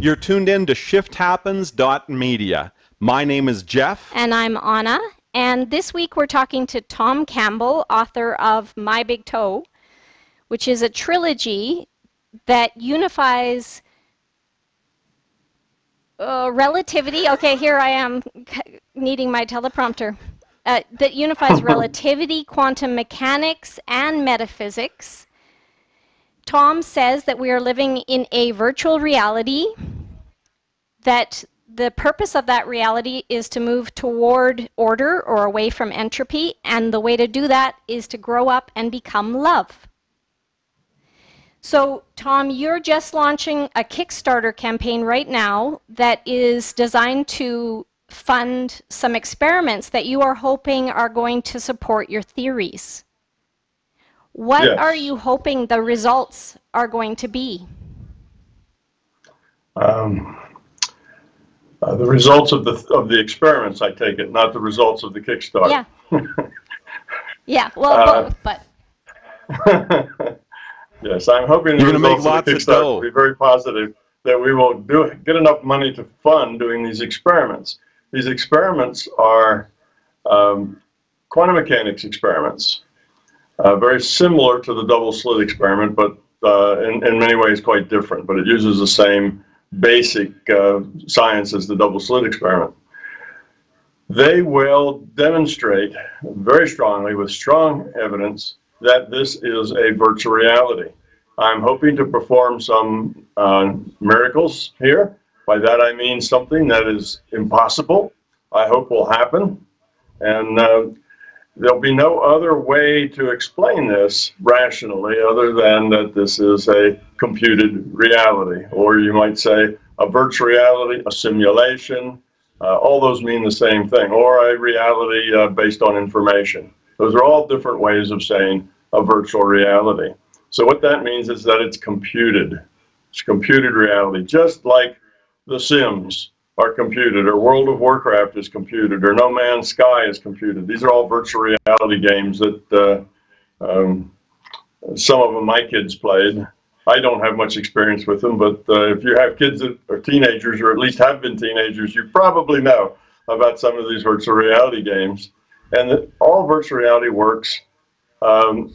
You're tuned in to shifthappens.media. My name is Jeff. And I'm Anna. And this week we're talking to Tom Campbell, author of My Big Toe, which is a trilogy that unifies uh, relativity. Okay, here I am needing my teleprompter. Uh, that unifies relativity, quantum mechanics, and metaphysics. Tom says that we are living in a virtual reality, that the purpose of that reality is to move toward order or away from entropy, and the way to do that is to grow up and become love. So, Tom, you're just launching a Kickstarter campaign right now that is designed to fund some experiments that you are hoping are going to support your theories. What Yes. are you hoping the results are going to be? Um, uh, the results of the of the experiments, I take it, not the results of the Kickstarter. Yeah. yeah, well, Uh, both, but yes, I'm hoping You're gonna make results of the lots of Kickstarter will be very positive. That we will do get enough money to fund doing these experiments. These experiments are um, quantum mechanics experiments, uh, very similar to the double slit experiment, but uh, in, in many ways quite different. But it uses the same basic uh, science as the double slit experiment. They will demonstrate very strongly, with strong evidence, that this is a virtual reality. I'm hoping to perform some uh, miracles here. By that I mean something that is impossible, I hope will happen. And uh, there'll be no other way to explain this rationally other than that this is a computed reality, or you might say a virtual reality, a simulation. Uh, all those mean the same thing, or a reality uh, based on information. Those are all different ways of saying a virtual reality. So, what that means is that it's computed. It's computed reality, just like The Sims are computed, or World of Warcraft is computed, or No Man's Sky is computed. These are all virtual reality games that uh, um, some of them my kids played. I don't have much experience with them, but uh, if you have kids that are teenagers, or at least have been teenagers, you probably know about some of these virtual reality games. And all virtual reality works um,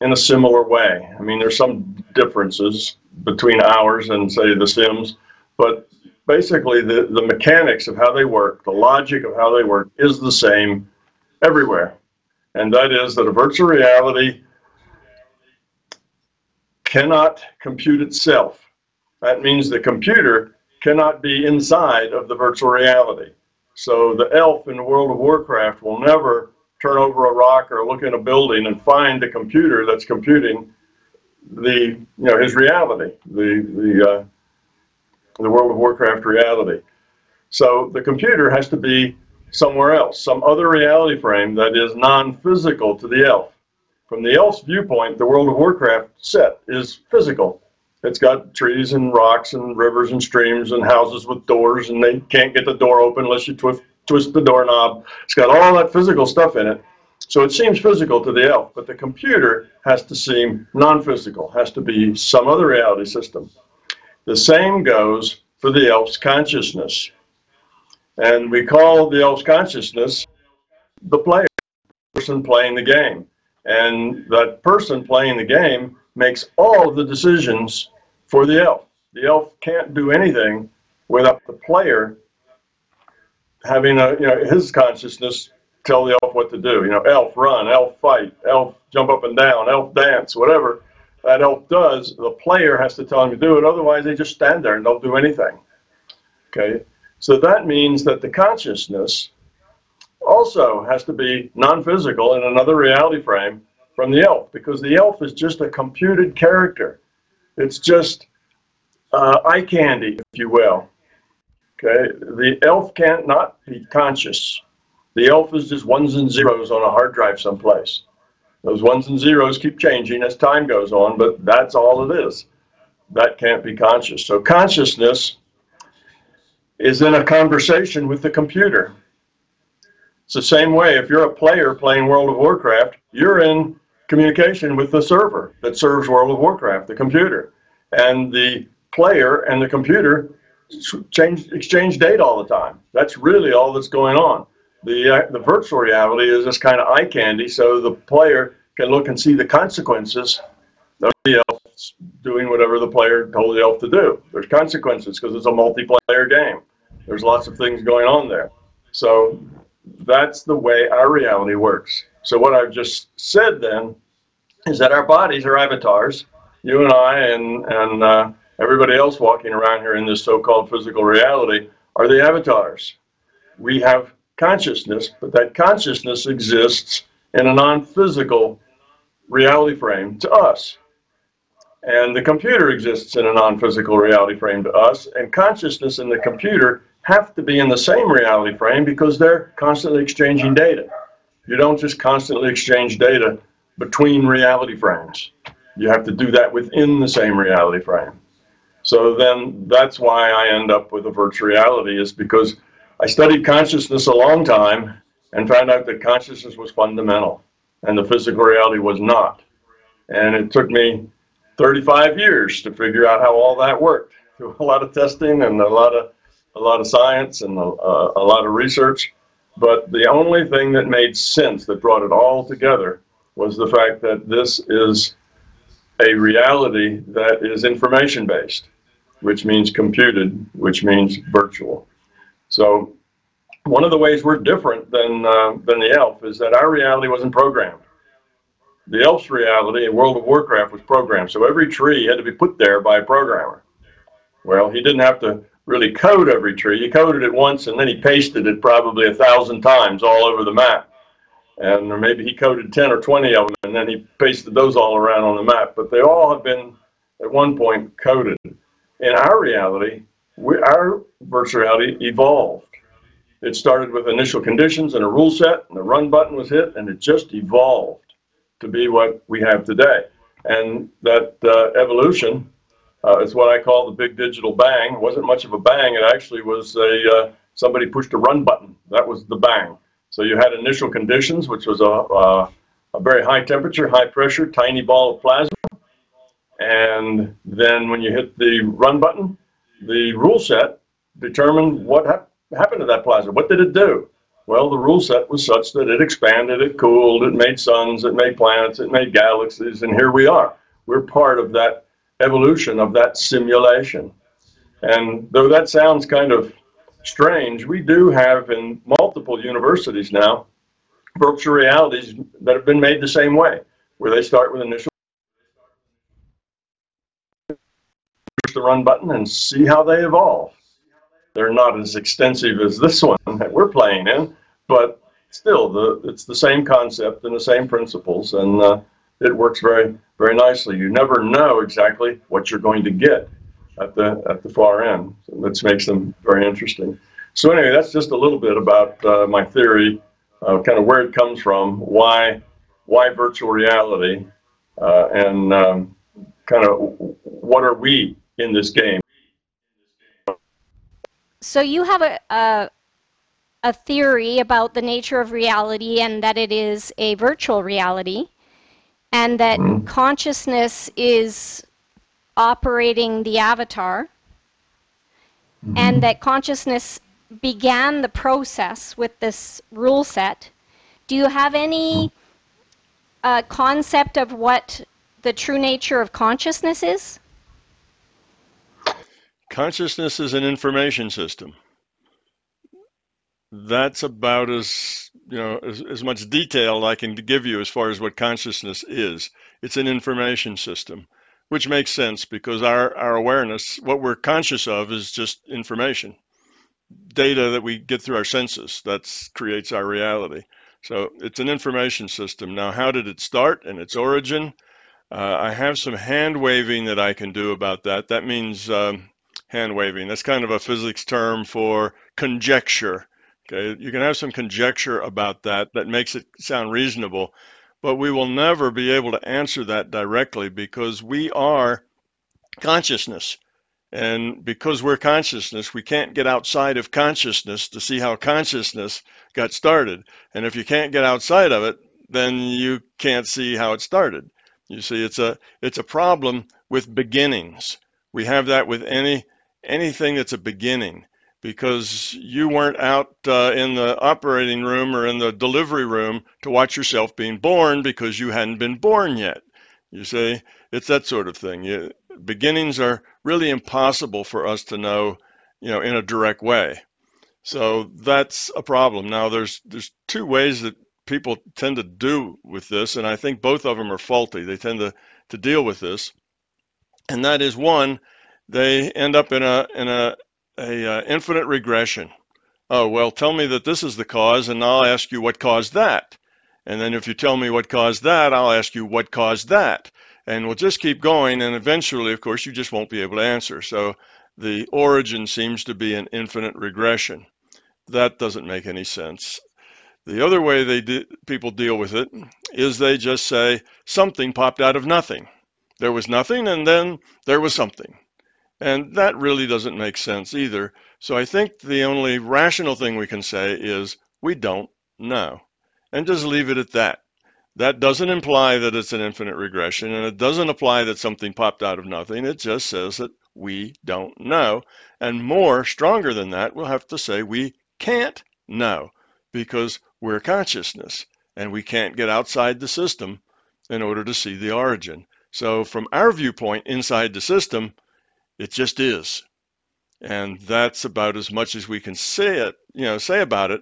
in a similar way. I mean, there's some differences between ours and, say, The Sims, but basically the, the mechanics of how they work, the logic of how they work is the same everywhere. And that is that a virtual reality cannot compute itself. That means the computer cannot be inside of the virtual reality. So the elf in World of Warcraft will never turn over a rock or look in a building and find the computer that's computing the you know his reality, the the uh, the World of Warcraft reality. So the computer has to be somewhere else, some other reality frame that is non-physical to the elf. From the elf's viewpoint, the World of Warcraft set is physical. It's got trees and rocks and rivers and streams and houses with doors, and they can't get the door open unless you twist, twist the doorknob. It's got all that physical stuff in it. So it seems physical to the elf, but the computer has to seem non physical, has to be some other reality system. The same goes for the elf's consciousness. And we call the elf's consciousness the player, the person playing the game. And that person playing the game makes all of the decisions for the elf. The elf can't do anything without the player having a, you know, his consciousness tell the elf what to do. You know, elf run, elf fight, elf jump up and down, elf dance, whatever that elf does, the player has to tell him to do it. Otherwise, they just stand there and don't do anything. Okay, so that means that the consciousness also has to be non-physical in another reality frame from the elf because the elf is just a computed character. It's just uh, eye candy, if you will. Okay, the elf can't not be conscious. The elf is just ones and zeros on a hard drive someplace. Those ones and zeros keep changing as time goes on, but that's all it is. That can't be conscious. So consciousness is in a conversation with the computer. It's the same way if you're a player playing World of Warcraft, you're in communication with the server that serves World of Warcraft, the computer. And the player and the computer change exchange data all the time. That's really all that's going on. The uh, the virtual reality is this kind of eye candy, so the player can look and see the consequences of the elf doing whatever the player told the elf to do. There's consequences because it's a multiplayer game. There's lots of things going on there. So that's the way our reality works. So what I've just said then is that our bodies are avatars. You and I and and uh, everybody else walking around here in this so-called physical reality are the avatars. We have consciousness, but that consciousness exists in a non-physical reality frame to us. And the computer exists in a non-physical reality frame to us, and consciousness and the computer have to be in the same reality frame because they're constantly exchanging data. You don't just constantly exchange data between reality frames. You have to do that within the same reality frame. So then that's why I end up with a virtual reality is because I studied consciousness a long time and found out that consciousness was fundamental and the physical reality was not. And it took me 35 years to figure out how all that worked through a lot of testing and a lot of a lot of science and a, a lot of research. But the only thing that made sense that brought it all together was the fact that this is a reality that is information based, which means computed, which means virtual. So one of the ways we're different than uh, than the elf is that our reality wasn't programmed. The elf's reality in World of Warcraft was programmed, so every tree had to be put there by a programmer. Well, he didn't have to really code every tree. He coded it once and then he pasted it probably a thousand times all over the map. And or maybe he coded 10 or 20 of them and then he pasted those all around on the map. But they all have been at one point coded. In our reality, we, our virtual reality evolved. It started with initial conditions and a rule set, and the run button was hit, and it just evolved to be what we have today. And that uh, evolution uh, is what I call the big digital bang. It wasn't much of a bang. It actually was a uh, somebody pushed a run button. That was the bang. So you had initial conditions, which was a, a very high temperature, high pressure, tiny ball of plasma. And then when you hit the run button, the rule set determined what hap- happened to that plasma. What did it do? Well, the rule set was such that it expanded, it cooled, it made suns, it made planets, it made galaxies, and here we are. We're part of that evolution of that simulation. And though that sounds kind of strange, we do have in multiple universities now virtual realities that have been made the same way, where they start with initial the run button and see how they evolve. They're not as extensive as this one that we're playing in, but still, the it's the same concept and the same principles, and uh, it works very very nicely. You never know exactly what you're going to get at the at the far end. That makes them very interesting. So anyway, that's just a little bit about uh, my theory, uh, kind of where it comes from, why why virtual reality, uh, and um, kind of what are we in this game. So you have a, a a theory about the nature of reality and that it is a virtual reality and that Mhm. consciousness is operating the avatar and that consciousness began the process with this rule set. Do you have any uh, concept of what the true nature of consciousness is? Consciousness is an information system. That's about as you know as, as much detail I can give you as far as what consciousness is. It's an information system, which makes sense because our, our awareness, what we're conscious of, is just information, data that we get through our senses. That creates our reality. So it's an information system. Now, how did it start and its origin? Uh, I have some hand waving that I can do about that. That means um, hand waving. That's kind of a physics term for conjecture. Okay, you can have some conjecture about that that makes it sound reasonable, but we will never be able to answer that directly because we are consciousness. And because we're consciousness, we can't get outside of consciousness to see how consciousness got started. And if you can't get outside of it, then you can't see how it started. You see, it's a it's a problem with beginnings. We have that with any anything that's a beginning because you weren't out uh, in the operating room or in the delivery room to watch yourself being born because you hadn't been born yet. You see, it's that sort of thing. You, beginnings are really impossible for us to know, you know, in a direct way. So that's a problem. Now, there's there's two ways that people tend to do with this, and I think both of them are faulty. They tend to to deal with this, and that is one, they end up in a in a a uh, infinite regression. Oh, well, tell me that this is the cause, and I'll ask you what caused that. And then if you tell me what caused that, I'll ask you what caused that. And we'll just keep going, and eventually, of course, you just won't be able to answer. So the origin seems to be an infinite regression. That doesn't make any sense. The other way they de people deal with it is they just say something popped out of nothing. There was nothing, and then there was something. And that really doesn't make sense either. So I think the only rational thing we can say is we don't know. And just leave it at that. That doesn't imply that it's an infinite regression, and it doesn't apply that something popped out of nothing. It just says that we don't know. And more, stronger than that, we'll have to say we can't know because we're consciousness and we can't get outside the system in order to see the origin. So, from our viewpoint inside the system, it just is. And that's about as much as we can say it, you know, say about it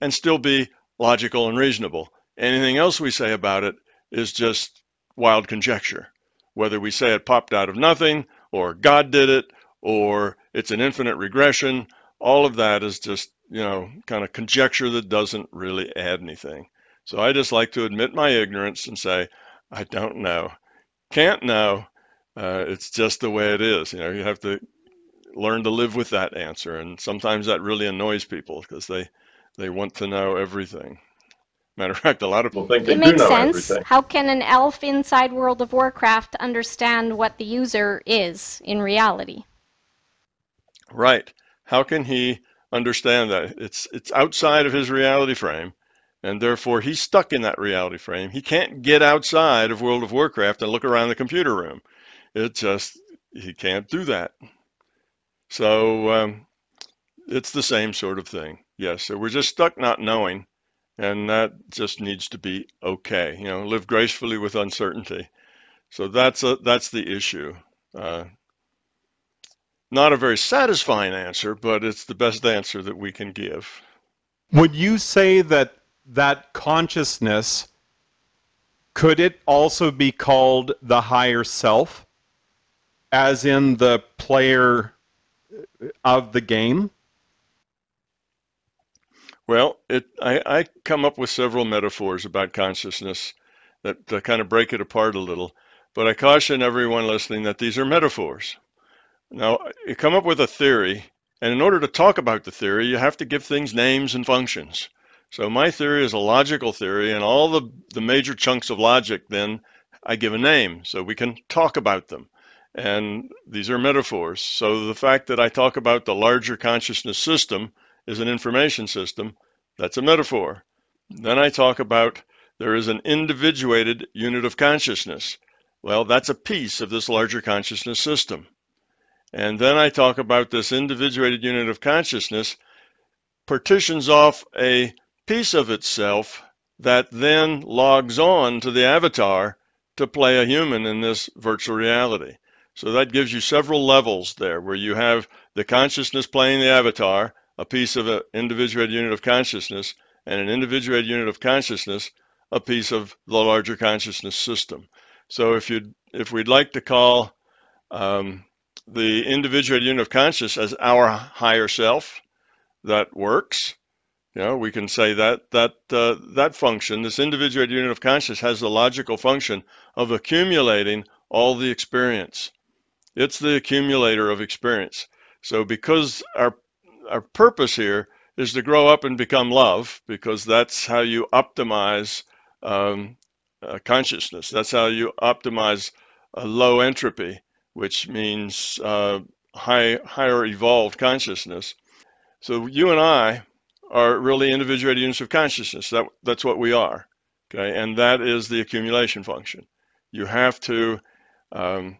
and still be logical and reasonable. Anything else we say about it is just wild conjecture. Whether we say it popped out of nothing or God did it or it's an infinite regression, all of that is just, you know, kind of conjecture that doesn't really add anything. So I just like to admit my ignorance and say, I don't know. Can't know, uh, it's just the way it is. You know, you have to learn to live with that answer, and sometimes that really annoys people because they they want to know everything. Matter of fact, a lot of people think they it do makes know sense. everything. How can an elf inside World of Warcraft understand what the user is in reality? Right. How can he understand that? It's it's outside of his reality frame, and therefore he's stuck in that reality frame. He can't get outside of World of Warcraft and look around the computer room. It just, he can't do that. So um, it's the same sort of thing. Yes, so we're just stuck not knowing, and that just needs to be okay. You know, live gracefully with uncertainty. So that's a, that's the issue. Uh, not a very satisfying answer, but it's the best answer that we can give. Would you say that that consciousness could it also be called the higher self? As in the player of the game? Well, it, I, I come up with several metaphors about consciousness that, that kind of break it apart a little, but I caution everyone listening that these are metaphors. Now, you come up with a theory, and in order to talk about the theory, you have to give things names and functions. So my theory is a logical theory, and all the, the major chunks of logic, then I give a name so we can talk about them. And these are metaphors. So the fact that I talk about the larger consciousness system is an information system, that's a metaphor. Then I talk about there is an individuated unit of consciousness. Well, that's a piece of this larger consciousness system. And then I talk about this individuated unit of consciousness partitions off a piece of itself that then logs on to the avatar to play a human in this virtual reality. So that gives you several levels there where you have the consciousness playing the avatar, a piece of an individuated unit of consciousness, and an individuated unit of consciousness, a piece of the larger consciousness system. So if you if we'd like to call um, the individuated unit of consciousness as our higher self, that works. You know, we can say that that uh, that function, this individuated unit of consciousness, has the logical function of accumulating all the experience. It's the accumulator of experience. So because our our purpose here is to grow up and become love, because that's how you optimize um, uh, consciousness. That's how you optimize a low entropy, which means uh, high higher evolved consciousness. So you and I are really individuated units of consciousness. That that's what we are. Okay, and that is the accumulation function. You have to um,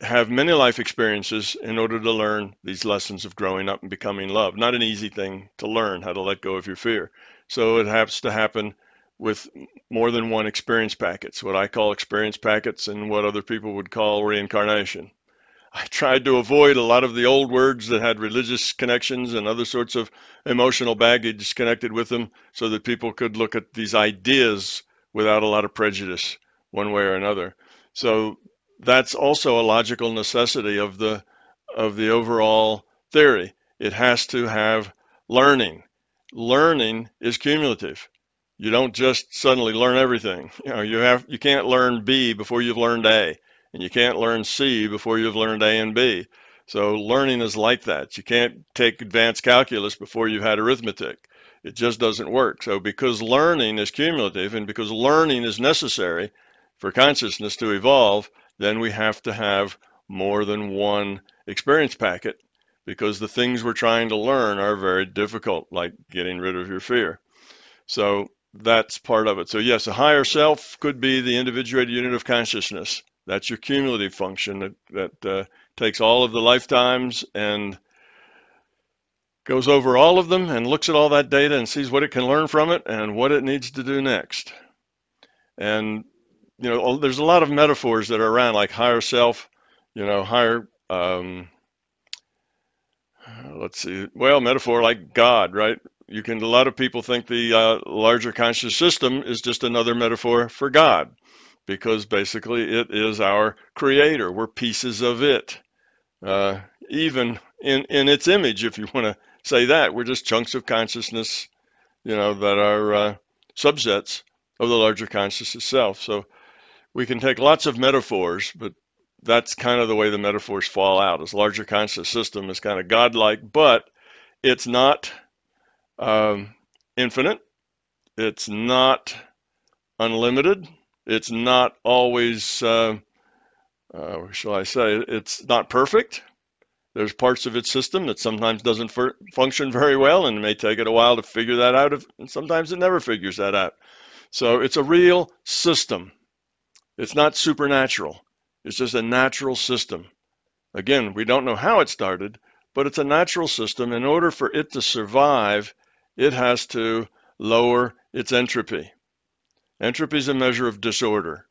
have many life experiences in order to learn these lessons of growing up and becoming love. Not an easy thing to learn how to let go of your fear. So it has to happen with more than one experience packets, what I call experience packets and what other people would call reincarnation. I tried to avoid a lot of the old words that had religious connections and other sorts of emotional baggage connected with them so that people could look at these ideas without a lot of prejudice one way or another. So that's also a logical necessity of the of the overall theory. It has to have learning. Learning is cumulative. You don't just suddenly learn everything. You know, you have you can't learn B before you've learned A, and you can't learn C before you've learned A and B. So learning is like that. You can't take advanced calculus before you've had arithmetic. It just doesn't work. So because learning is cumulative and because learning is necessary for consciousness to evolve, then we have to have more than one experience packet because the things we're trying to learn are very difficult, like getting rid of your fear. So that's part of it. So, yes, a higher self could be the individuated unit of consciousness. That's your cumulative function that, that uh, takes all of the lifetimes and goes over all of them and looks at all that data and sees what it can learn from it and what it needs to do next. And you know, there's a lot of metaphors that are around, like higher self, you know, higher, um, let's see, well, metaphor like God, right? You can, a lot of people think the uh, larger conscious system is just another metaphor for God because basically it is our creator. We're pieces of it. Uh, even in, in its image, if you want to say that, we're just chunks of consciousness, you know, that are uh, subsets of the larger consciousness itself. So we can take lots of metaphors, but that's kind of the way the metaphors fall out. This larger conscious system is kind of godlike, but it's not um, infinite. It's not unlimited. It's not always, uh, uh, shall I say, it's not perfect. There's parts of its system that sometimes doesn't function very well, and it may take it a while to figure that out. and sometimes it never figures that out. So it's a real system. It's not supernatural. It's just a natural system. Again, we don't know how it started, but it's a natural system. In order for it to survive, it has to lower its entropy. Entropy is a measure of disorder.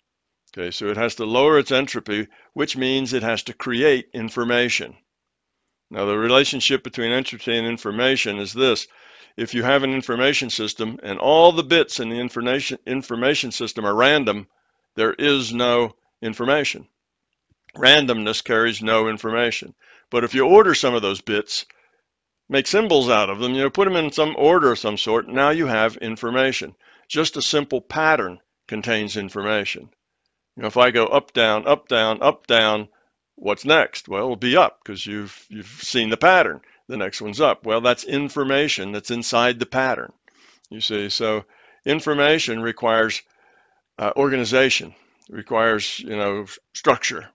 Okay, so it has to lower its entropy, which means it has to create information. Now, the relationship between entropy and information is this. If you have an information system and all the bits in the information, information system are random, there is no information. Randomness carries no information. But if you order some of those bits, make symbols out of them, you know, put them in some order of some sort, now you have information. Just a simple pattern contains information. You know, if I go up, down, up, down, up, down, what's next? Well, it'll be up because you've you've seen the pattern. The next one's up. Well, that's information that's inside the pattern. You see, so information requires uh, organization. It requires, you know, structure.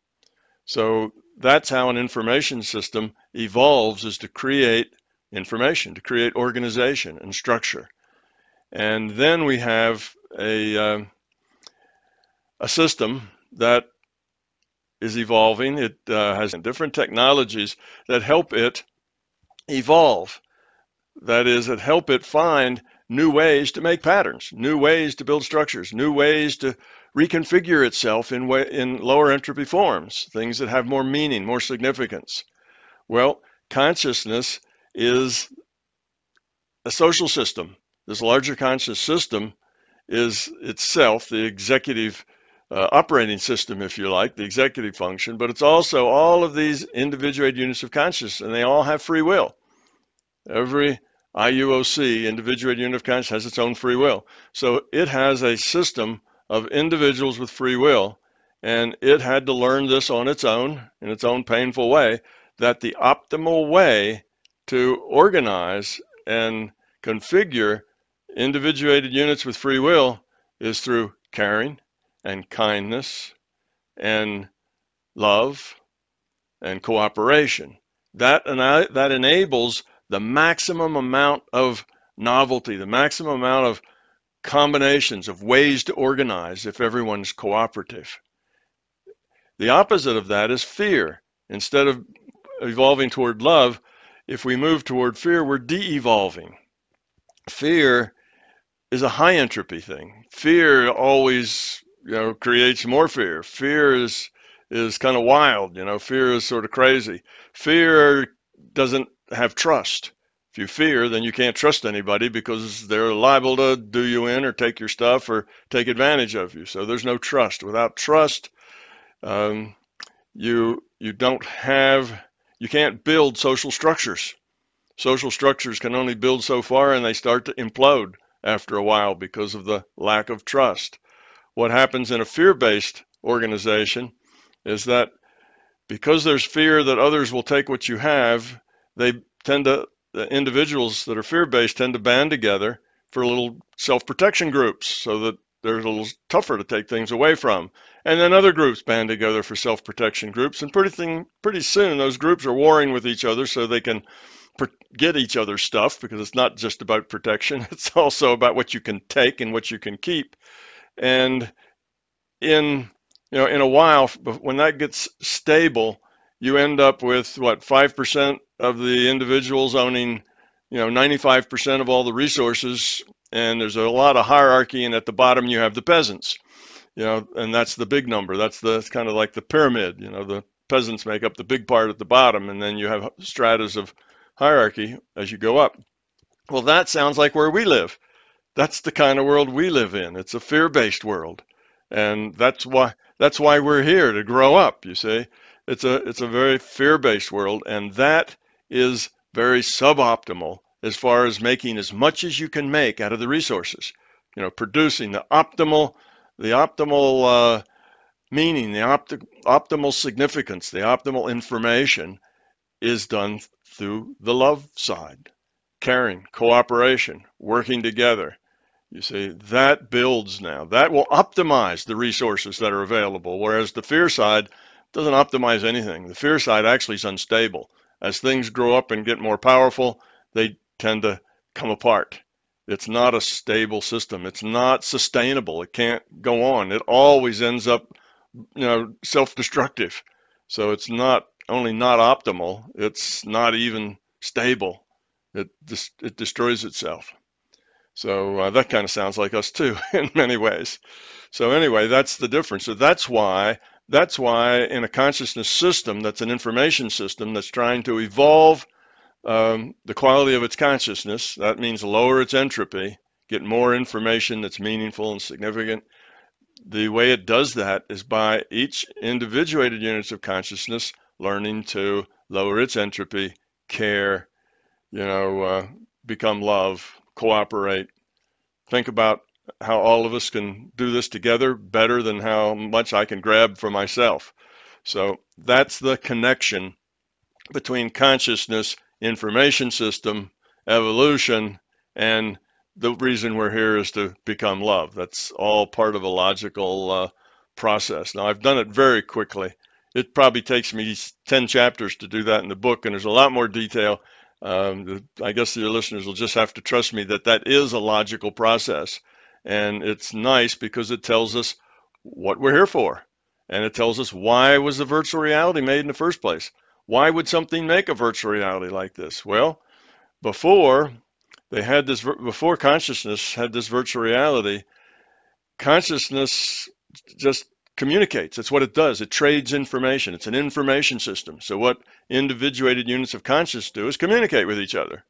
So that's how an information system evolves is to create information, to create organization and structure. And then we have a, uh, a system that is evolving. It uh, has different technologies that help it evolve. That is, that help it find new ways to make patterns, new ways to build structures, new ways to reconfigure itself in, way, in lower entropy forms, things that have more meaning, more significance. Well, consciousness is a social system. This larger conscious system is itself the executive uh, operating system, if you like, the executive function, but it's also all of these individuated units of consciousness, and they all have free will. Every IUOC, individual unit of consciousness, has its own free will. So it has a system of individuals with free will, and it had to learn this on its own, in its own painful way, that the optimal way to organize and configure individuated units with free will is through caring and kindness and love and cooperation. That, that enables the maximum amount of novelty, the maximum amount of combinations of ways to organize if everyone's cooperative. The opposite of that is fear. Instead of evolving toward love, if we move toward fear, we're de evolving. Fear is a high entropy thing. Fear always, you know, creates more fear. Fear is is kind of wild, you know. Fear is sort of crazy. Fear doesn't have trust. If you fear, then you can't trust anybody because they're liable to do you in or take your stuff or take advantage of you. So there's no trust. Without trust, um, you you don't have you can't build social structures. Social structures can only build so far and they start to implode after a while because of the lack of trust. What happens in a fear based organization is that because there's fear that others will take what you have, they tend to, the individuals that are fear based tend to band together for little self protection groups so that they're a little tougher to take things away from. And then other groups band together for self protection groups. And pretty, thing, pretty soon, those groups are warring with each other so they can get each other's stuff because it's not just about protection, it's also about what you can take and what you can keep. And in you know, in a while, when that gets stable, you end up with what 5% of the individuals owning, you know, 95% of all the resources, and there's a lot of hierarchy, and at the bottom you have the peasants, you know, and that's the big number. That's the kind of like the pyramid, you know, the peasants make up the big part at the bottom, and then you have stratas of hierarchy as you go up. Well, that sounds like where we live. That's the kind of world we live in. It's a fear-based world, and that's why that's why we're here to grow up. You see, it's a it's a very fear-based world, and that is very suboptimal as far as making as much as you can make out of the resources. You know, producing the optimal the optimal uh, meaning, the opt- optimal significance, the optimal information is done through the love side caring, cooperation, working together. You see, that builds now. That will optimize the resources that are available, whereas the fear side doesn't optimize anything. The fear side actually is unstable. As things grow up and get more powerful, they tend to come apart. It's not a stable system. It's not sustainable. It can't go on. It always ends up, you know, self-destructive. So it's not only not optimal, it's not even stable. It it destroys itself. So uh, that kind of sounds like us too in many ways. So anyway, that's the difference. So that's why that's why in a consciousness system that's an information system that's trying to evolve um, the quality of its consciousness, that means lower its entropy, get more information that's meaningful and significant. The way it does that is by each individuated units of consciousness learning to lower its entropy, care, you know, uh, become love, cooperate. Think about how all of us can do this together better than how much I can grab for myself. So that's the connection between consciousness, information system, evolution, and the reason we're here is to become love. That's all part of a logical uh, process. Now, I've done it very quickly. It probably takes me 10 chapters to do that in the book, and there's a lot more detail. Um, I guess your listeners will just have to trust me that that is a logical process. And it's nice because it tells us what we're here for. And it tells us why was the virtual reality made in the first place? Why would something make a virtual reality like this? Well, before they had this, before consciousness had this virtual reality, consciousness just communicates. That's what it does. It trades information. It's an information system. So what individuated units of consciousness do is communicate with each other.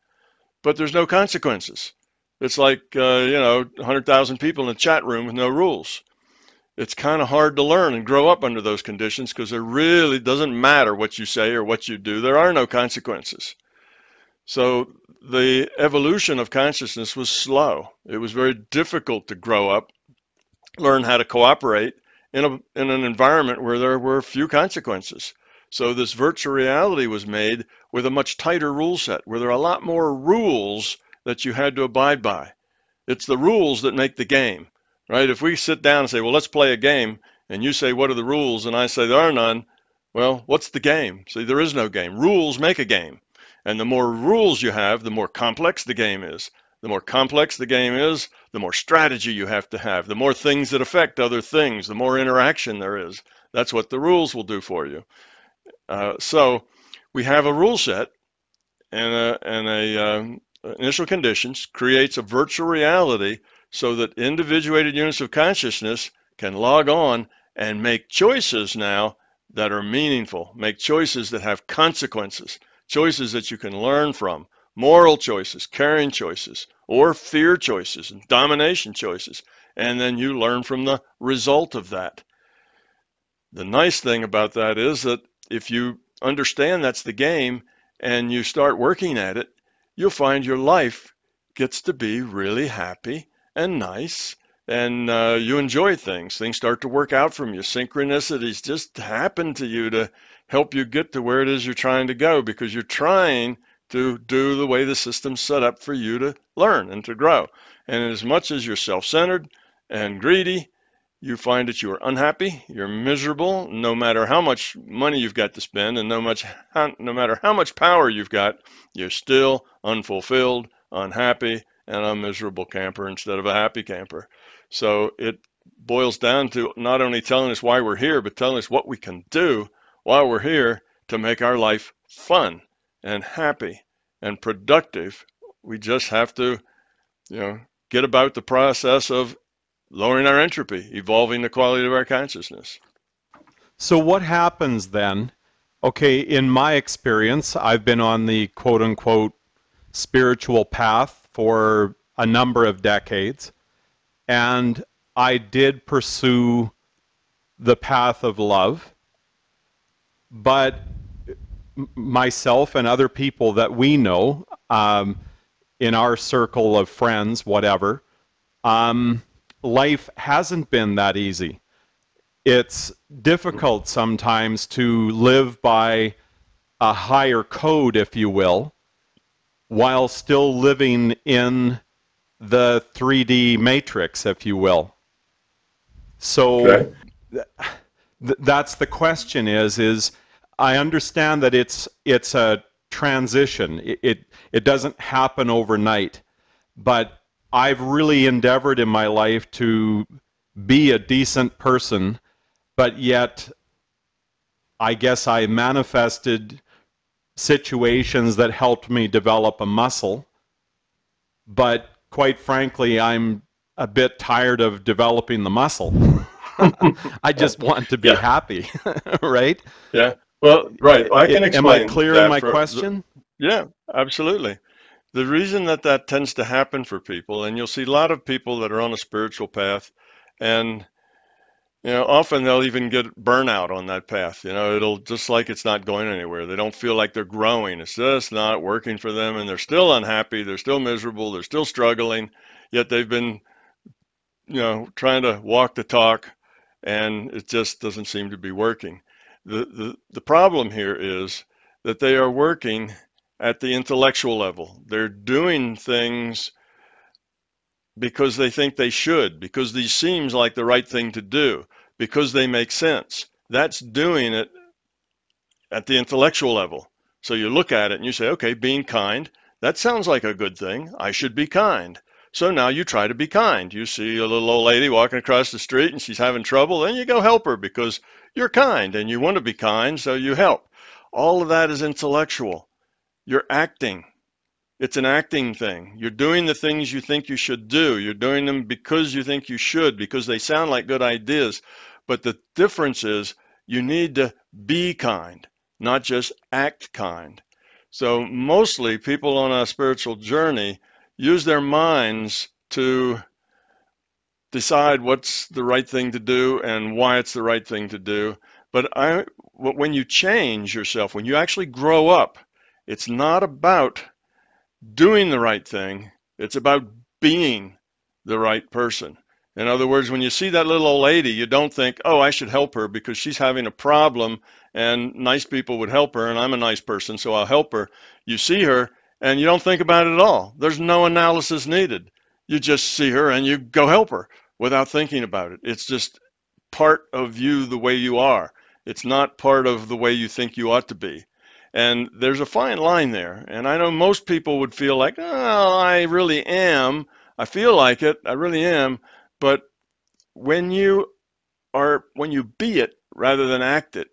But there's no consequences. It's like, uh, you know, 100,000 people in a chat room with no rules. It's kind of hard to learn and grow up under those conditions because it really doesn't matter what you say or what you do. There are no consequences. So the evolution of consciousness was slow. It was very difficult to grow up, learn how to cooperate, in, a, in an environment where there were few consequences. So this virtual reality was made with a much tighter rule set, where there are a lot more rules that you had to abide by. It's the rules that make the game, right? If we sit down and say, well, let's play a game, and you say, what are the rules? And I say, there are none. Well, what's the game? See, there is no game. Rules make a game. And the more rules you have, the more complex the game is. The more complex the game is, the more strategy you have to have, the more things that affect other things, the more interaction there is, That's what the rules will do for you. Uh, so we have a rule set and a, and a um, initial conditions creates a virtual reality so that individuated units of consciousness can log on and make choices now that are meaningful, make choices that have consequences, choices that you can learn from, moral choices, caring choices, or fear choices and domination choices. And then you learn from the result of that. The nice thing about that is that if you understand that's the game and you start working at it, you'll find your life gets to be really happy and nice and uh, you enjoy things. Things start to work out from you. Synchronicities just happen to you to help you get to where it is you're trying to go because you're trying to do the way the system's set up for you to learn and to grow. And as much as you're self centered and greedy, you find that you are unhappy, you're miserable, no matter how much money you've got to spend, and no much, no matter how much power you've got, you're still unfulfilled, unhappy, and a miserable camper instead of a happy camper. So it boils down to not only telling us why we're here, but telling us what we can do while we're here to make our life fun and happy and productive. We just have to, you know, get about the process of lowering our entropy, evolving the quality of our consciousness. So what happens then? Okay, in my experience, I've been on the quote unquote spiritual path for a number of decades, and I did pursue the path of love, but myself and other people that we know um, in our circle of friends, whatever, um, life hasn't been that easy. It's difficult sometimes to live by a higher code, if you will, while still living in the 3D matrix, if you will. So Okay. th- that's the question is is I understand that it's it's a transition. It, it it doesn't happen overnight, but I've really endeavored in my life to be a decent person, but yet I guess I manifested situations that helped me develop a muscle. But quite frankly, I'm a bit tired of developing the muscle. I just want to be Yeah. happy, right? Yeah. Well, right. I can explain. Am I clear in my for- question? Yeah, absolutely. The reason that that tends to happen for people, and you'll see a lot of people that are on a spiritual path, and you know, often they'll even get burnout on that path. You know, it'll just like it's not going anywhere. They don't feel like they're growing. It's just not working for them, and they're still unhappy. They're still miserable. They're still struggling. Yet they've been, you know, trying to walk the talk, and it just doesn't seem to be working. The the the problem here is that they are working at the intellectual level. They're doing things because they think they should, because these seems like the right thing to do, because they make sense. That's doing it at the intellectual level. So you look at it and you say, okay, being kind, that sounds like a good thing. I should be kind. So now you try to be kind. You see a little old lady walking across the street and she's having trouble, then you go help her because you're kind and you want to be kind, so you help. All of that is intellectual. You're acting. It's an acting thing. You're doing the things you think you should do. You're doing them because you think you should, because they sound like good ideas. But the difference is you need to be kind, not just act kind. So, mostly people on a spiritual journey use their minds to decide what's the right thing to do and why it's the right thing to do. But I, when you change yourself, when you actually grow up, it's not about doing the right thing, it's about being the right person. In other words, when you see that little old lady, you don't think, oh, I should help her because she's having a problem and nice people would help her and I'm a nice person, so I'll help her. You see her and you don't think about it at all. There's no analysis needed. You just see her and you go help her without thinking about it. It's just part of you the way you are. It's not part of the way you think you ought to be. And there's a fine line there. And I know most people would feel like, oh, I really am. I feel like it. I really am. But when you are when you be it rather than act it.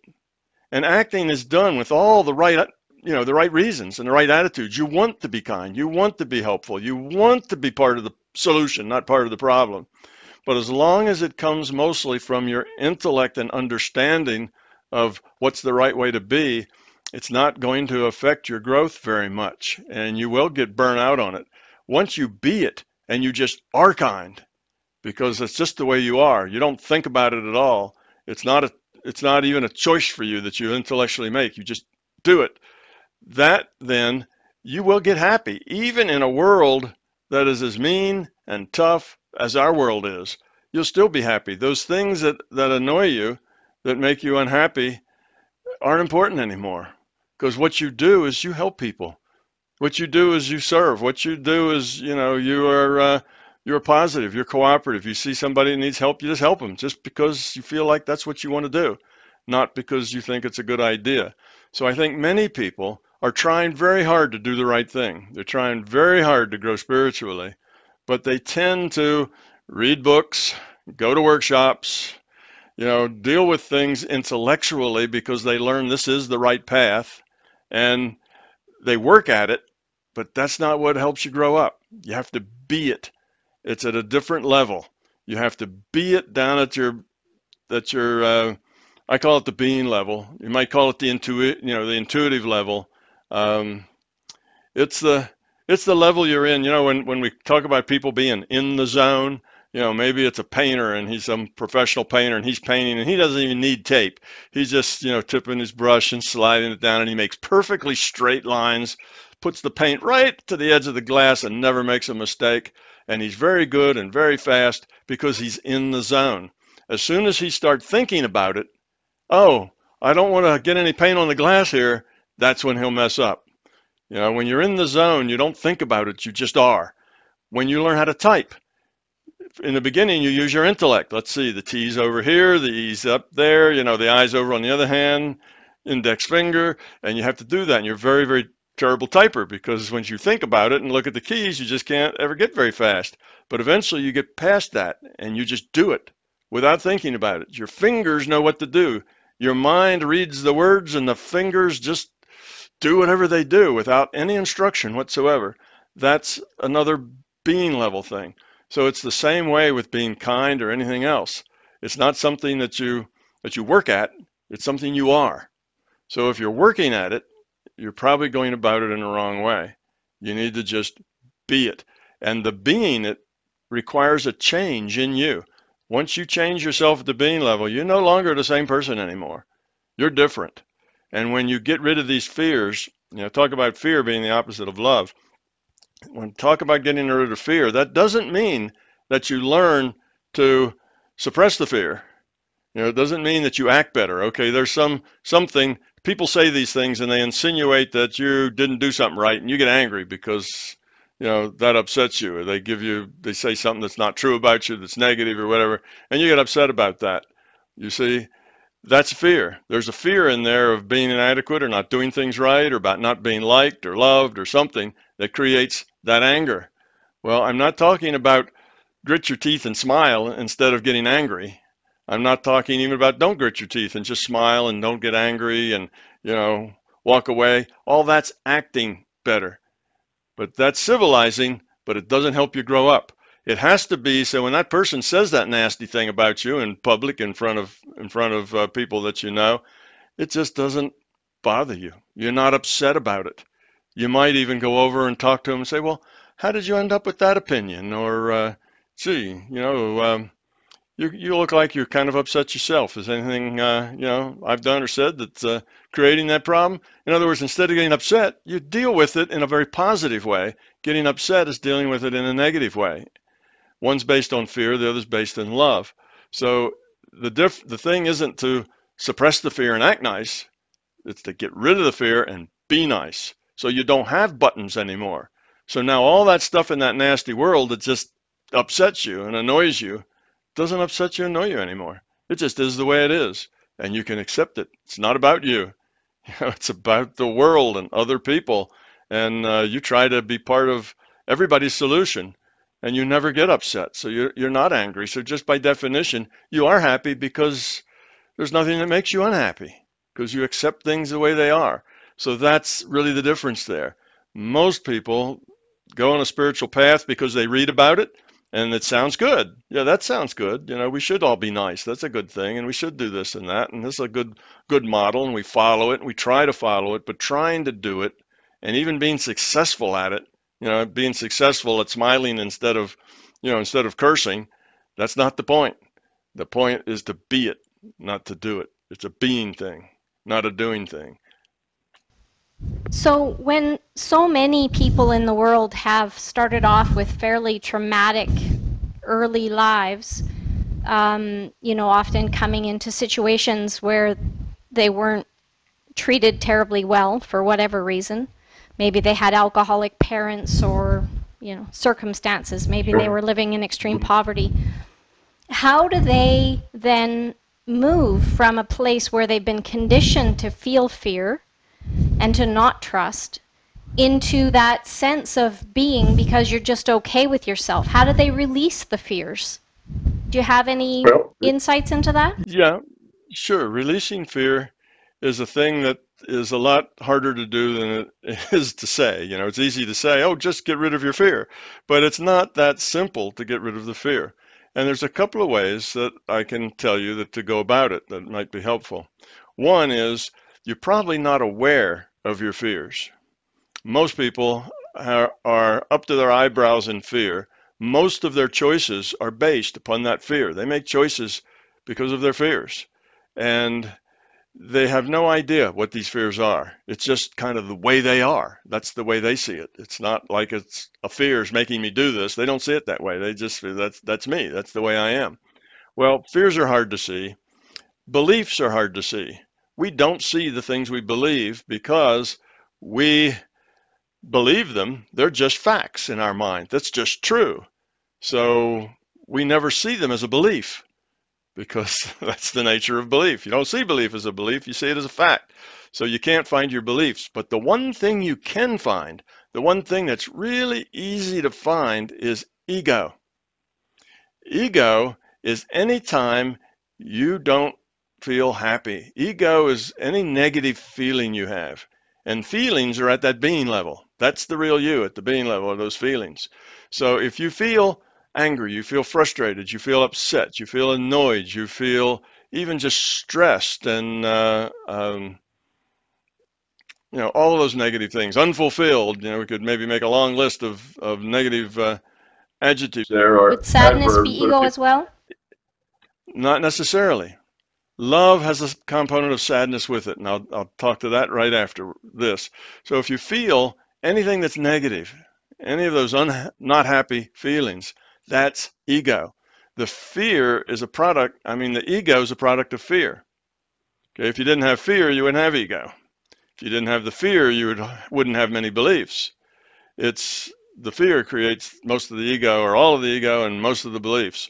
And acting is done with all the right, you know, the right reasons and the right attitudes. You want to be kind. You want to be helpful. You want to be part of the solution, not part of the problem. But as long as it comes mostly from your intellect and understanding of what's the right way to be, it's not going to affect your growth very much and you will get burnt out on it. Once you be it and you just are kind because it's just the way you are. You don't think about it at all. It's not a it's not even a choice for you that you intellectually make. You just do it. That then you will get happy even in a world that is as mean and tough as our world is. You'll still be happy. Those things that that annoy you that make you unhappy aren't important anymore because what you do is you help people. What you do is you serve. What you do is, you know, you are uh, you're positive. You're cooperative. You see somebody that needs help, you just help them, just because you feel like that's what you want to do, not because you think it's a good idea. So I think many people are trying very hard to do the right thing. They're trying very hard to grow spiritually, but they tend to read books, go to workshops, you know, deal with things intellectually because they learn this is the right path and they work at it, but that's not what helps you grow up. You have to be it. It's at a different level. You have to be it down at your that your uh, I call it the being level. You might call it the intuit, you know, the intuitive level. Um, it's the it's the level you're in. You know, when when we talk about people being in the zone, you know, maybe it's a painter and he's some professional painter and he's painting and he doesn't even need tape. He's just, you know, tipping his brush and sliding it down and he makes perfectly straight lines, puts the paint right to the edge of the glass and never makes a mistake. And he's very good and very fast because he's in the zone. As soon as he starts thinking about it, oh, I don't want to get any paint on the glass here, that's when he'll mess up. You know, when you're in the zone, you don't think about it, you just are. When you learn how to type, in the beginning, you use your intellect. Let's see, the T's over here, the E's up there, you know, the I's over on the other hand, index finger, and you have to do that. And you're very, very terrible typer because once you think about it and look at the keys, you just can't ever get very fast. But eventually you get past that and you just do it without thinking about it. Your fingers know what to do. Your mind reads the words and the fingers just do whatever they do without any instruction whatsoever. That's another being level thing. So it's the same way with being kind or anything else. It's not something that you that you work at, it's something you are. So if you're working at it, you're probably going about it in the wrong way. You need to just be it. And the being it requires a change in you. Once you change yourself at the being level, you're no longer the same person anymore. You're different. And when you get rid of these fears, you know, talk about fear being the opposite of love when talk about getting rid of fear, that doesn't mean that you learn to suppress the fear. You know, it doesn't mean that you act better. Okay, there's some something people say these things and they insinuate that you didn't do something right and you get angry because you know that upsets you or they give you they say something that's not true about you that's negative or whatever and you get upset about that. You see, that's fear. There's a fear in there of being inadequate or not doing things right or about not being liked or loved or something that creates that anger. Well, I'm not talking about grit your teeth and smile instead of getting angry. I'm not talking even about don't grit your teeth and just smile and don't get angry and, you know, walk away. All that's acting better. But that's civilizing, but it doesn't help you grow up. It has to be so when that person says that nasty thing about you in public in front of in front of uh, people that you know, it just doesn't bother you. You're not upset about it. You might even go over and talk to them and say, "Well, how did you end up with that opinion?" Or, uh, "Gee, you know, um, you you look like you're kind of upset yourself. Is anything uh, you know I've done or said that's uh, creating that problem?" In other words, instead of getting upset, you deal with it in a very positive way. Getting upset is dealing with it in a negative way. One's based on fear, the other's based in love. So the diff- the thing isn't to suppress the fear and act nice. It's to get rid of the fear and be nice. So you don't have buttons anymore. So now all that stuff in that nasty world that just upsets you and annoys you doesn't upset you annoy you anymore. It just is the way it is. And you can accept it. It's not about you. it's about the world and other people. And uh, you try to be part of everybody's solution and you never get upset. So you're, you're not angry. So just by definition, you are happy because there's nothing that makes you unhappy because you accept things the way they are. So that's really the difference there. Most people go on a spiritual path because they read about it and it sounds good. Yeah, that sounds good. You know, we should all be nice. That's a good thing, and we should do this and that. And this is a good good model, and we follow it, and we try to follow it. But trying to do it, and even being successful at it, you know, being successful at smiling instead of, you know, instead of cursing, that's not the point. The point is to be it, not to do it. It's a being thing, not a doing thing. So, when so many people in the world have started off with fairly traumatic early lives, um, you know, often coming into situations where they weren't treated terribly well for whatever reason, maybe they had alcoholic parents or, you know, circumstances, maybe they were living in extreme poverty. How do they then move from a place where they've been conditioned to feel fear? and to not trust into that sense of being because you're just okay with yourself? How do they release the fears? Do you have any Well, insights into that? Yeah, sure. Releasing fear is a thing that is a lot harder to do than it is to say. You know, it's easy to say, oh, just get rid of your fear. But it's not that simple to get rid of the fear. And there's a couple of ways that I can tell you that to go about it that might be helpful. One is you're probably not aware of your fears. Most people are, are up to their eyebrows in fear. Most of their choices are based upon that fear. They make choices because of their fears. And they have no idea what these fears are. It's just kind of the way they are. That's the way they see it. It's not like it's a fear is making me do this. They don't see it that way. They just that's that's me. That's the way I am. Well, fears are hard to see. Beliefs are hard to see we don't see the things we believe because we believe them. They're just facts in our mind. That's just true. So we never see them as a belief because that's the nature of belief. You don't see belief as a belief, you see it as a fact. So you can't find your beliefs. But the one thing you can find, the one thing that's really easy to find is ego. Ego is any time you don't feel happy. Ego is any negative feeling you have. And feelings are at that being level. That's the real you at the being level of those feelings. So if you feel angry, you feel frustrated, you feel upset, you feel annoyed, you feel even just stressed and, uh, um, you know, all of those negative things, unfulfilled, you know, we could maybe make a long list of, of negative uh, adjectives. there are Would sadness adverbs, be ego as well? Not necessarily. Love has a component of sadness with it, and I'll, I'll talk to that right after this. So if you feel anything that's negative, any of those un, not happy feelings, that's ego. The fear is a product, I mean, the ego is a product of fear. Okay, if you didn't have fear, you wouldn't have ego. If you didn't have the fear, you would, wouldn't have many beliefs. It's the fear creates most of the ego or all of the ego and most of the beliefs.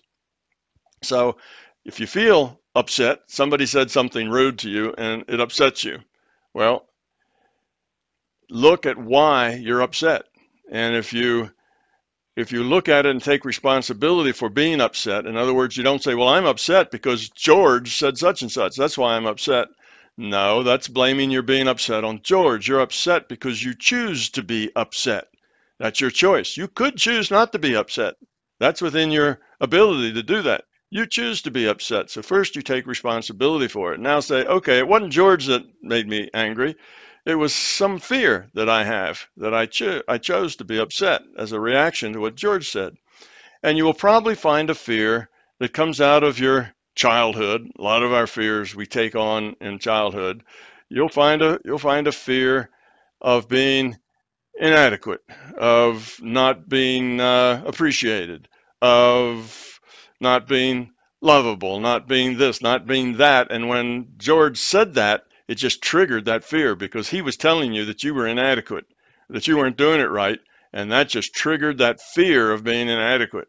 So if you feel upset, somebody said something rude to you and it upsets you. Well, look at why you're upset. And if you if you look at it and take responsibility for being upset, in other words, you don't say, "Well, I'm upset because George said such and such. That's why I'm upset." No, that's blaming your being upset on George. You're upset because you choose to be upset. That's your choice. You could choose not to be upset. That's within your ability to do that. You choose to be upset. So first you take responsibility for it. Now say, okay, it wasn't George that made me angry. It was some fear that I have that I, cho- I chose to be upset as a reaction to what George said. And you will probably find a fear that comes out of your childhood. A lot of our fears we take on in childhood. You'll find a you'll find a fear of being inadequate, of not being uh, appreciated, of not being lovable, not being this, not being that. And when George said that, it just triggered that fear because he was telling you that you were inadequate, that you weren't doing it right. And that just triggered that fear of being inadequate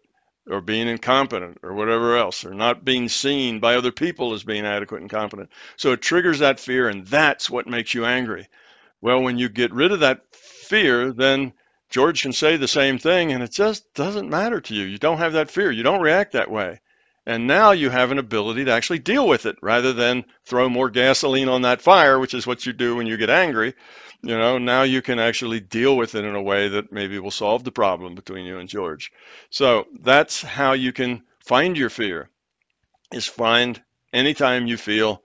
or being incompetent or whatever else, or not being seen by other people as being adequate and competent. So it triggers that fear, and that's what makes you angry. Well, when you get rid of that fear, then George can say the same thing and it just doesn't matter to you. You don't have that fear. You don't react that way. And now you have an ability to actually deal with it rather than throw more gasoline on that fire, which is what you do when you get angry. You know, now you can actually deal with it in a way that maybe will solve the problem between you and George. So that's how you can find your fear is find anytime you feel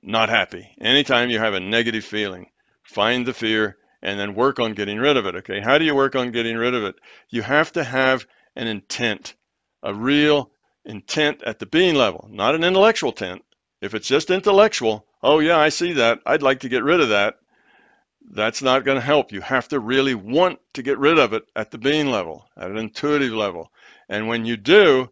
not happy, anytime you have a negative feeling, find the fear and then work on getting rid of it. Okay, how do you work on getting rid of it? You have to have an intent, a real intent at the being level, not an intellectual intent. If it's just intellectual, oh yeah, I see that, I'd like to get rid of that, that's not going to help. You have to really want to get rid of it at the being level, at an intuitive level. And when you do,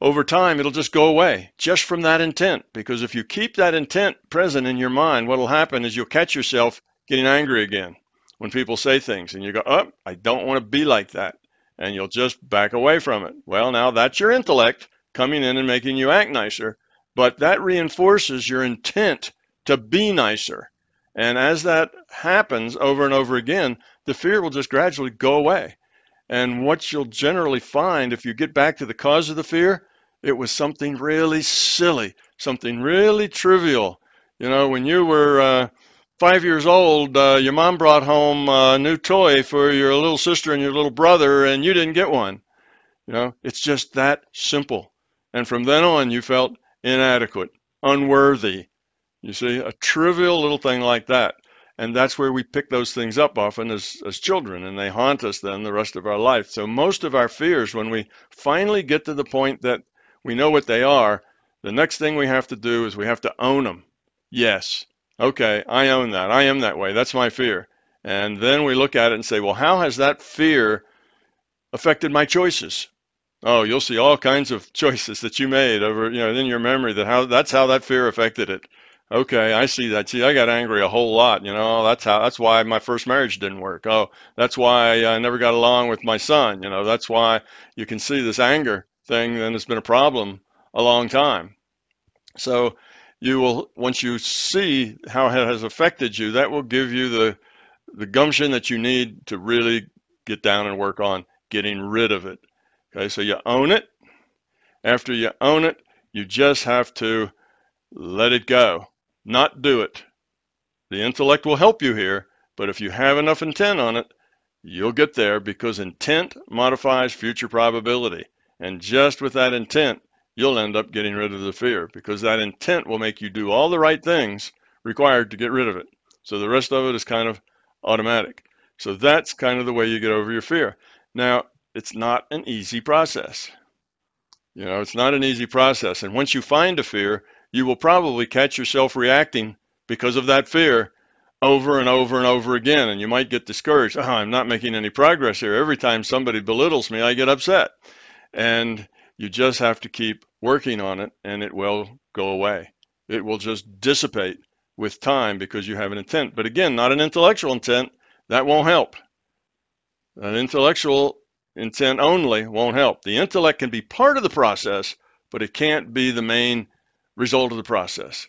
over time, it'll just go away just from that intent. Because if you keep that intent present in your mind, what will happen is you'll catch yourself getting angry again when people say things and you go, oh, I don't want to be like that. And you'll just back away from it. Well, now that's your intellect coming in and making you act nicer, but that reinforces your intent to be nicer. And as that happens over and over again, the fear will just gradually go away. And what you'll generally find if you get back to the cause of the fear, it was something really silly, something really trivial. You know, when you were uh, five years old, uh, your mom brought home a new toy for your little sister and your little brother, and you didn't get one. You know, it's just that simple. And from then on, you felt inadequate, unworthy. You see, a trivial little thing like that. And that's where we pick those things up often as, as children, and they haunt us then the rest of our life. So, most of our fears, when we finally get to the point that we know what they are, the next thing we have to do is we have to own them. Yes, Okay, I own that. I am that way. That's my fear. And then we look at it and say, well, how has that fear affected my choices? Oh, you'll see all kinds of choices that you made over, you know, in your memory that how that's how that fear affected it. Okay, I see that. See, I got angry a whole lot, you know. That's how that's why my first marriage didn't work. Oh, that's why I never got along with my son, you know. That's why you can see this anger thing and it's been a problem a long time. So you will once you see how it has affected you, that will give you the the gumption that you need to really get down and work on getting rid of it. Okay, so you own it. After you own it, you just have to let it go, not do it. The intellect will help you here, but if you have enough intent on it, you'll get there because intent modifies future probability. And just with that intent, you'll end up getting rid of the fear because that intent will make you do all the right things required to get rid of it. So the rest of it is kind of automatic. So that's kind of the way you get over your fear. Now, it's not an easy process. You know, it's not an easy process. And once you find a fear, you will probably catch yourself reacting because of that fear over and over and over again. And you might get discouraged. Oh, I'm not making any progress here. Every time somebody belittles me, I get upset. And you just have to keep working on it and it will go away. It will just dissipate with time because you have an intent. But again, not an intellectual intent. That won't help. An intellectual intent only won't help. The intellect can be part of the process, but it can't be the main result of the process.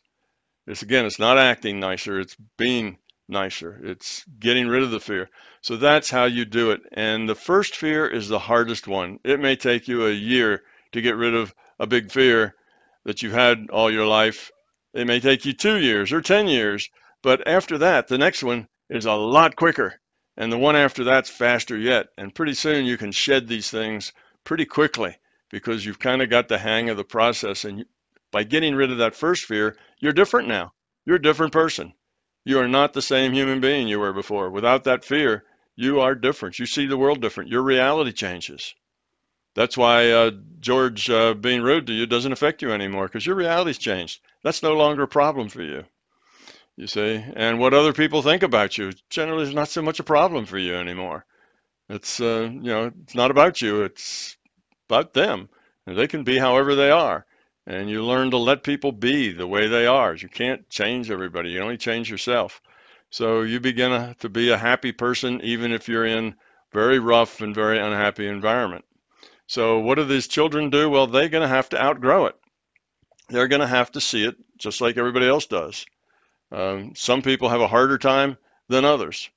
It's again, it's not acting nicer, it's being nicer. It's getting rid of the fear. So that's how you do it. And the first fear is the hardest one. It may take you a year to get rid of a big fear that you've had all your life. It may take you two years or 10 years, but after that, the next one is a lot quicker. And the one after that's faster yet. And pretty soon you can shed these things pretty quickly because you've kind of got the hang of the process. And by getting rid of that first fear, you're different now. You're a different person. You are not the same human being you were before. Without that fear, you are different. You see the world different. Your reality changes. That's why uh, George uh, being rude to you doesn't affect you anymore because your reality's changed. That's no longer a problem for you. You see, and what other people think about you generally is not so much a problem for you anymore. It's uh, you know, it's not about you. It's about them. And they can be however they are, and you learn to let people be the way they are. You can't change everybody. You only change yourself. So you begin to be a happy person even if you're in very rough and very unhappy environment. So what do these children do? Well, they're going to have to outgrow it. They're going to have to see it just like everybody else does. Um, some people have a harder time than others.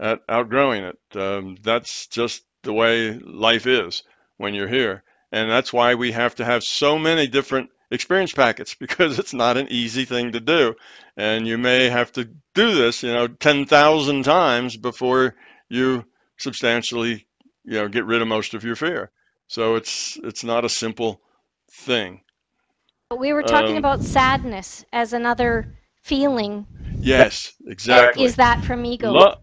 at outgrowing it. Um, that's just the way life is when you're here. And that's why we have to have so many different experience packets because it's not an easy thing to do. And you may have to do this, you know, 10,000 times before you substantially, you know, get rid of most of your fear. So it's it's not a simple thing. We were talking Um, about sadness as another feeling. Yes, exactly. Is that from ego? Lo-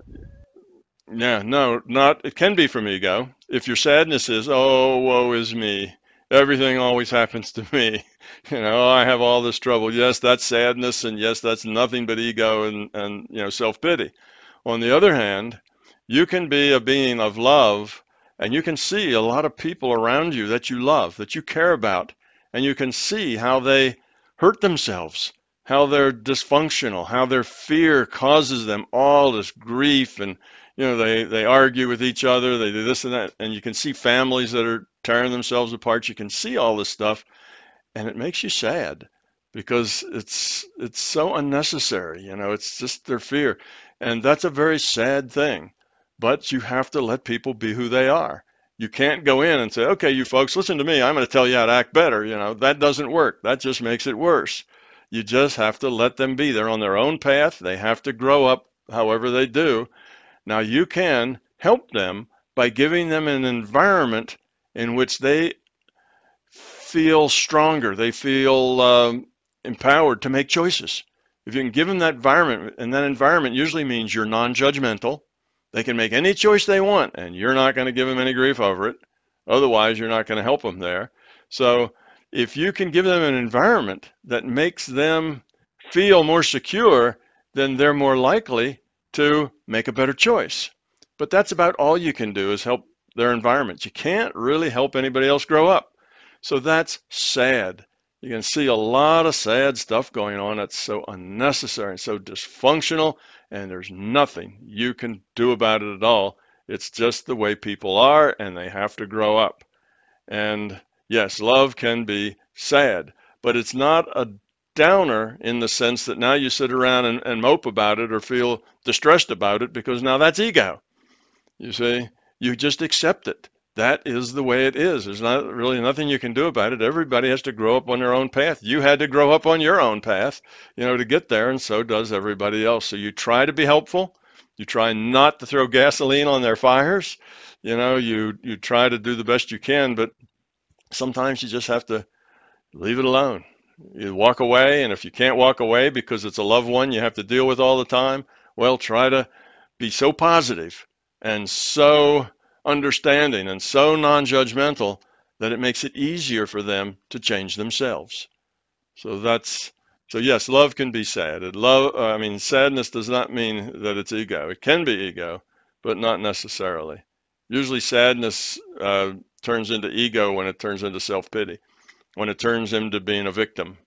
yeah, no, not. It can be from ego. If your sadness is, oh, woe is me. Everything always happens to me. You know, I have all this trouble. Yes, that's sadness, and yes, that's nothing but ego and and you know self pity. On the other hand, you can be a being of love, and you can see a lot of people around you that you love, that you care about, and you can see how they hurt themselves, how they're dysfunctional, how their fear causes them all this grief, and you know they they argue with each other, they do this and that, and you can see families that are tearing themselves apart. You can see all this stuff, and it makes you sad because it's it's so unnecessary you know it's just their fear. And that's a very sad thing but you have to let people be who they are. You can't go in and say okay you folks listen to me. I'm going to tell you how to act better you know? That doesn't work. That just makes it worse. You just have to let them be. They're on their own path. They have to grow up however they do. Now you can help them by giving them an environment in which they feel stronger. They feel um, empowered to make choices. If you can give them that environment, and that environment usually means you're non judgmental, they can make any choice they want, and you're not going to give them any grief over it. Otherwise, you're not going to help them there. So, if you can give them an environment that makes them feel more secure, then they're more likely to make a better choice. But that's about all you can do is help their environment. You can't really help anybody else grow up. So that's sad. You can see a lot of sad stuff going on that's so unnecessary and so dysfunctional, and there's nothing you can do about it at all. It's just the way people are, and they have to grow up. And yes, love can be sad, but it's not a downer in the sense that now you sit around and, and mope about it or feel distressed about it because now that's ego. You see, you just accept it. That is the way it is. There's not really nothing you can do about it. Everybody has to grow up on their own path. You had to grow up on your own path, you know, to get there, and so does everybody else. So you try to be helpful. You try not to throw gasoline on their fires. You know, you you try to do the best you can, but sometimes you just have to leave it alone. You walk away, and if you can't walk away because it's a loved one you have to deal with all the time, well, try to be so positive and so understanding and so non judgmental that it makes it easier for them to change themselves. So that's so yes, love can be sad. It love uh, I mean sadness does not mean that it's ego. It can be ego, but not necessarily. Usually sadness uh, turns into ego when it turns into self pity, when it turns into being a victim